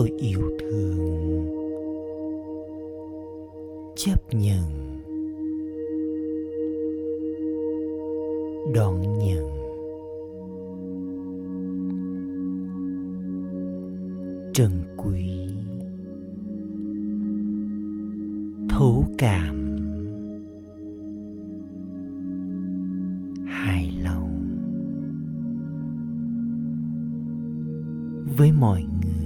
tôi yêu thương. Chấp nhận. Đón nhận. Trân quý. Thấu cảm. Hài lòng. Với mọi người.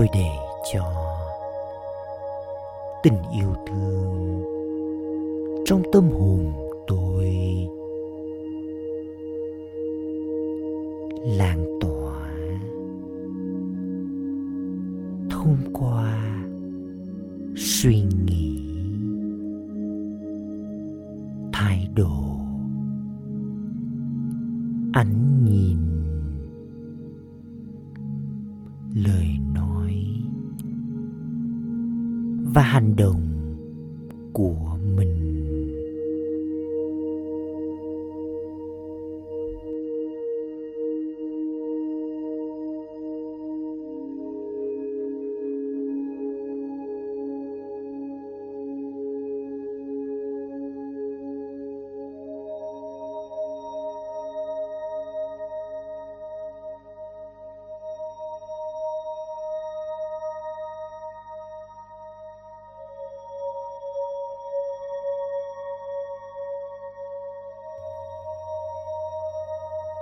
Tôi để cho tình yêu thương trong tâm hồn tôi lan hành động.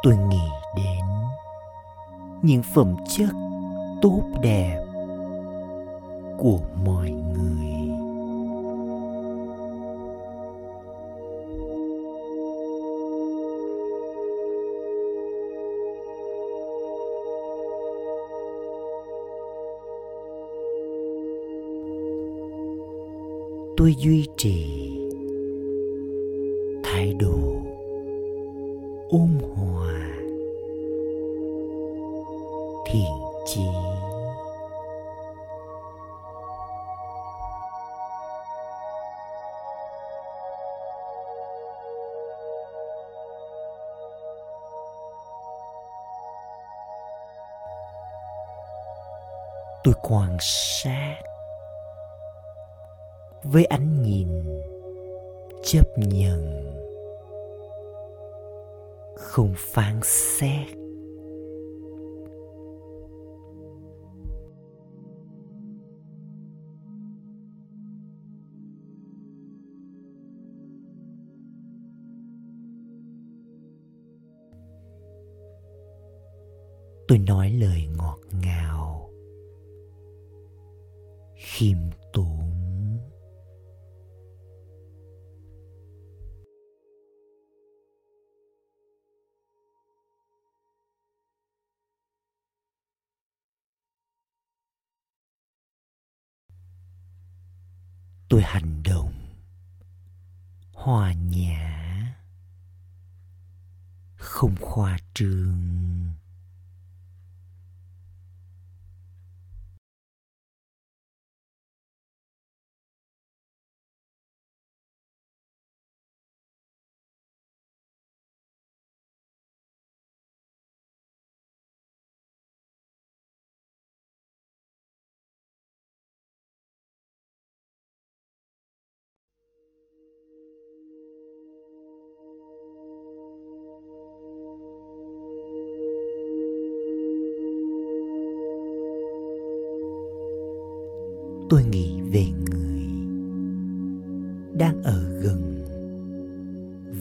Tôi nghĩ đến những phẩm chất tốt đẹp của mọi người. Tôi duy trì thái độ tôi quan sát với ánh nhìn chấp nhận, không phán xét. Tôi nói lời ngọt ngào khiêm tốn. Tôi hành động. Hòa nhã. Không khoa trương. Tôi nghĩ về người đang ở gần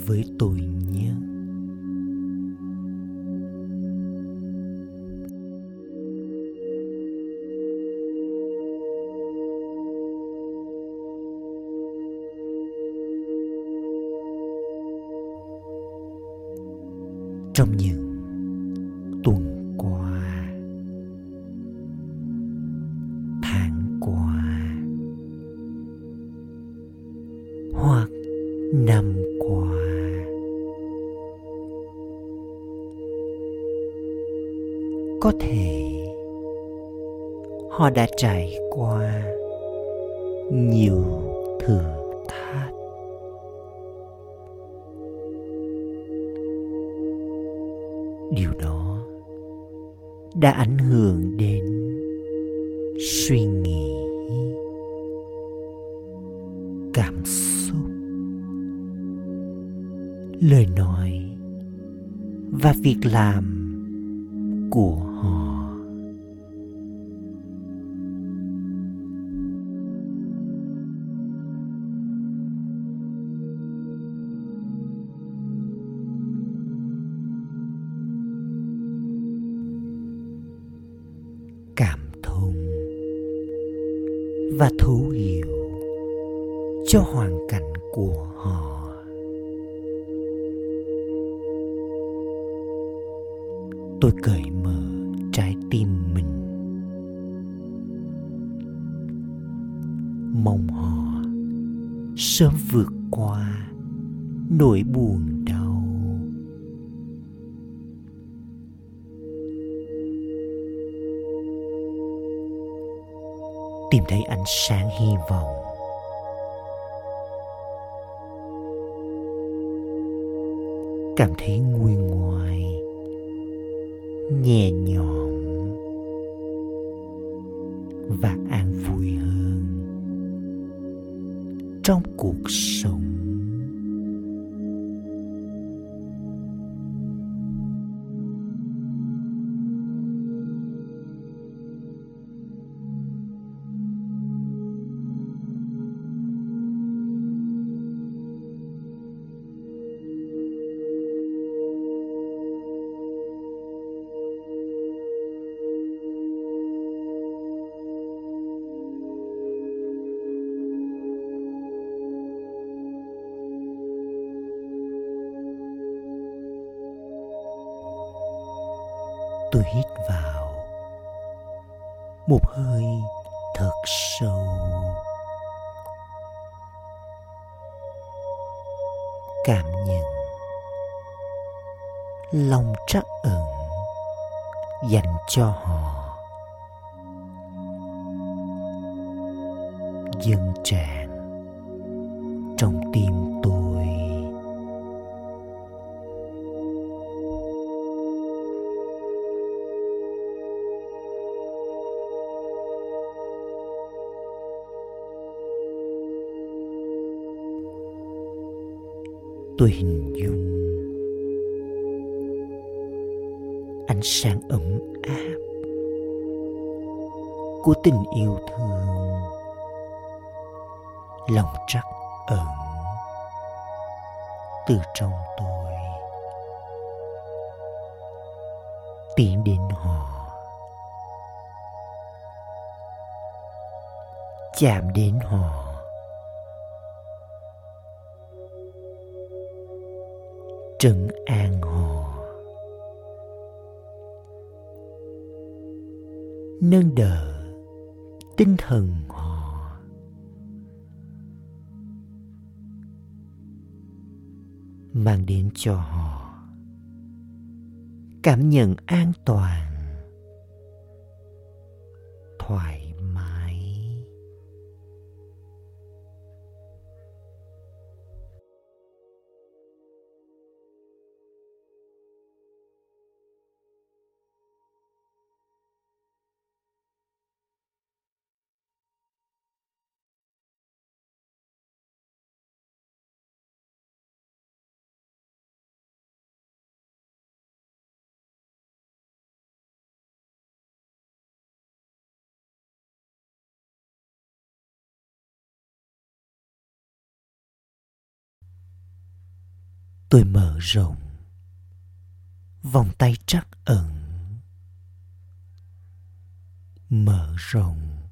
với tôi nhé. Trong những họ đã trải qua nhiều thử thách. Điều đó đã ảnh hưởng đến suy nghĩ, cảm xúc, lời nói và việc làm của và thấu hiểu cho hoàn cảnh của họ. Tôi cởi mở trái tim mình. Mong họ sớm vượt qua nỗi buồn đau. Thấy ánh sáng hy vọng. Cảm thấy nguôi ngoai, nhẹ nhõm, và an vui hơn trong cuộc sống. Tôi hít vào. Một hơi thật sâu. Cảm nhận lòng trắc ẩn dành cho họ. Dâng tràn trong tim tôi hình dung. Ánh sáng ấm áp của tình yêu thương lòng trắc ẩn từ trong tôi. Tiến đến họ, chạm đến họ trấn an họ nâng đỡ tinh thần họ. Mang đến cho họ cảm nhận an toàn, thoải tôi mở rộng. Vòng tay trắc ẩn. Mở rộng.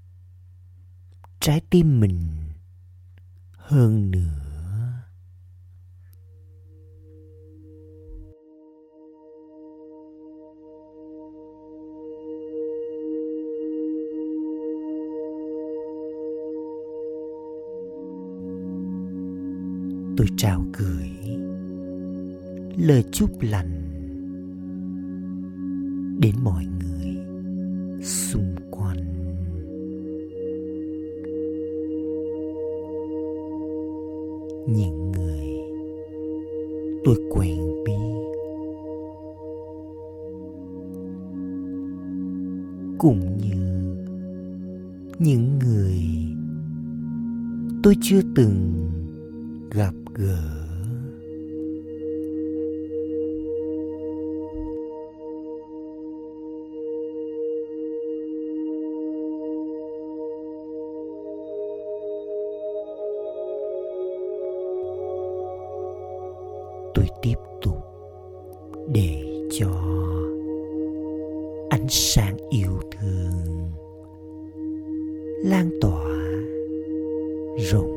Trái tim mình hơn nữa. Tôi trao gửi lời chúc lành đến mọi người xung quanh. Những người tôi quen biết cũng như những người tôi chưa từng gặp gỡ. Tiếp tục để cho ánh sáng yêu thương lan tỏa rộng